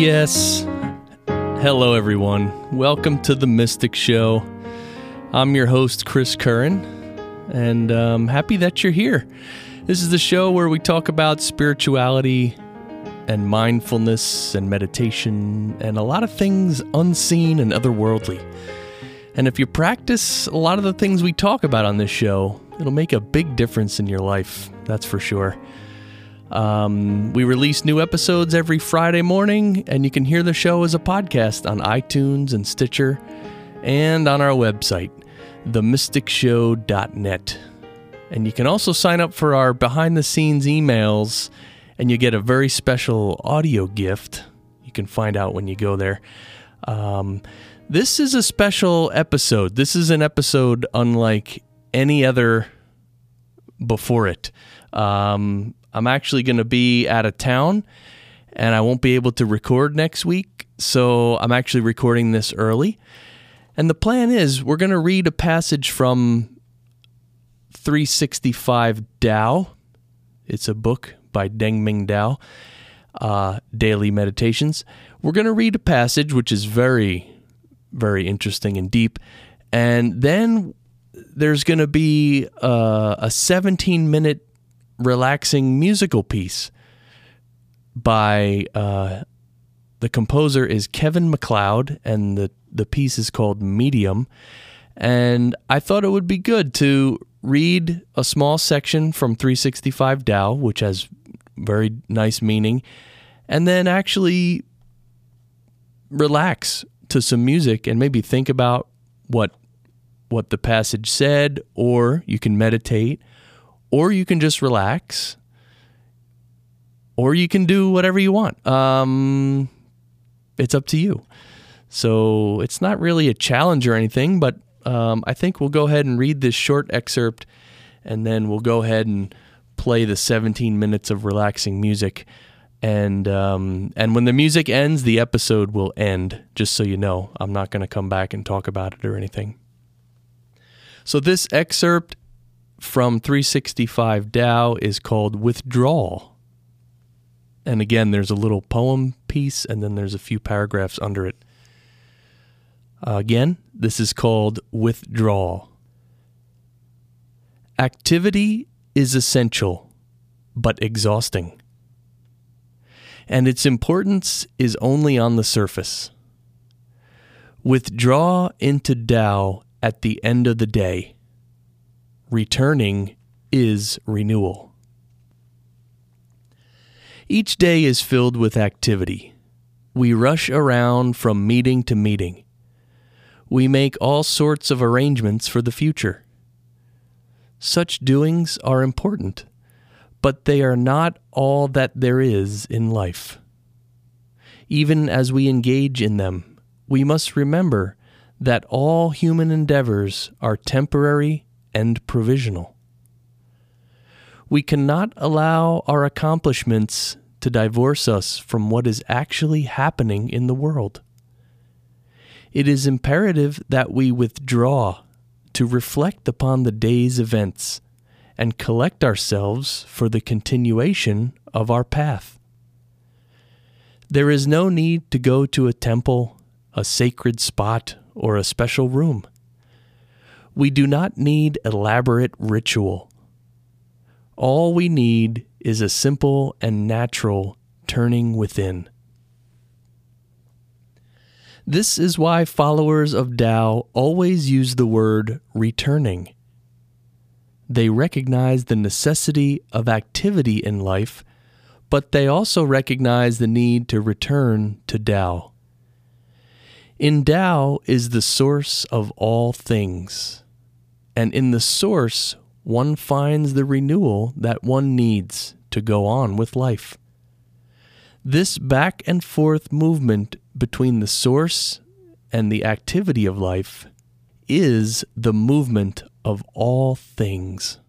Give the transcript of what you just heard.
Yes. Hello, everyone. Welcome to the Mystic Show. I'm your host, Chris Curran, and I'm happy that you're here. This is the show where we talk about spirituality and mindfulness and meditation and a lot of things unseen and otherworldly. And if you practice a lot of the things we talk about on this show, it'll make a big difference in your life. That's for sure. Um, we release new episodes every Friday morning, and you can hear the show as a podcast on iTunes and Stitcher and on our website, themysticshow.net. And you can also sign up for our behind the scenes emails, and you get a very special audio gift. You can find out when you go there. Um, this is a special episode. This is an episode unlike any other before it. Um, I'm actually going to be out of town and I won't be able to record next week. So I'm actually recording this early. And the plan is we're going to read a passage from 365 Tao. It's a book by Deng Ming Dao, uh, Daily Meditations. We're going to read a passage which is very, very interesting and deep. And then there's going to be uh, a 17 minute relaxing musical piece by uh, the composer is Kevin MacLeod, and the the piece is called Medium. And I thought it would be good to read a small section from 365 Tao, which has very nice meaning, and then actually relax to some music and maybe think about what what the passage said, or you can meditate or you can just relax, or you can do whatever you want. Um, it's up to you. So it's not really a challenge or anything, but um, I think we'll go ahead and read this short excerpt, and then we'll go ahead and play the 17 minutes of relaxing music. And um, and when the music ends, the episode will end. Just so you know, I'm not going to come back and talk about it or anything. So this excerpt from 365 Tao is called Withdrawal. And again, there's a little poem piece, and then there's a few paragraphs under it. Uh, again, this is called Withdrawal. Activity is essential, but exhausting. And its importance is only on the surface. Withdraw into Tao at the end of the day returning is renewal. Each day is filled with activity. We rush around from meeting to meeting. We make all sorts of arrangements for the future. Such doings are important, but they are not all that there is in life. Even as we engage in them, we must remember that all human endeavors are temporary and provisional. We cannot allow our accomplishments to divorce us from what is actually happening in the world. It is imperative that we withdraw to reflect upon the day's events and collect ourselves for the continuation of our path. There is no need to go to a temple, a sacred spot, or a special room. We do not need elaborate ritual. All we need is a simple and natural turning within. This is why followers of Tao always use the word returning. They recognize the necessity of activity in life, but they also recognize the need to return to Tao. In Tao is the source of all things, and in the source one finds the renewal that one needs to go on with life. This back and forth movement between the source and the activity of life is the movement of all things.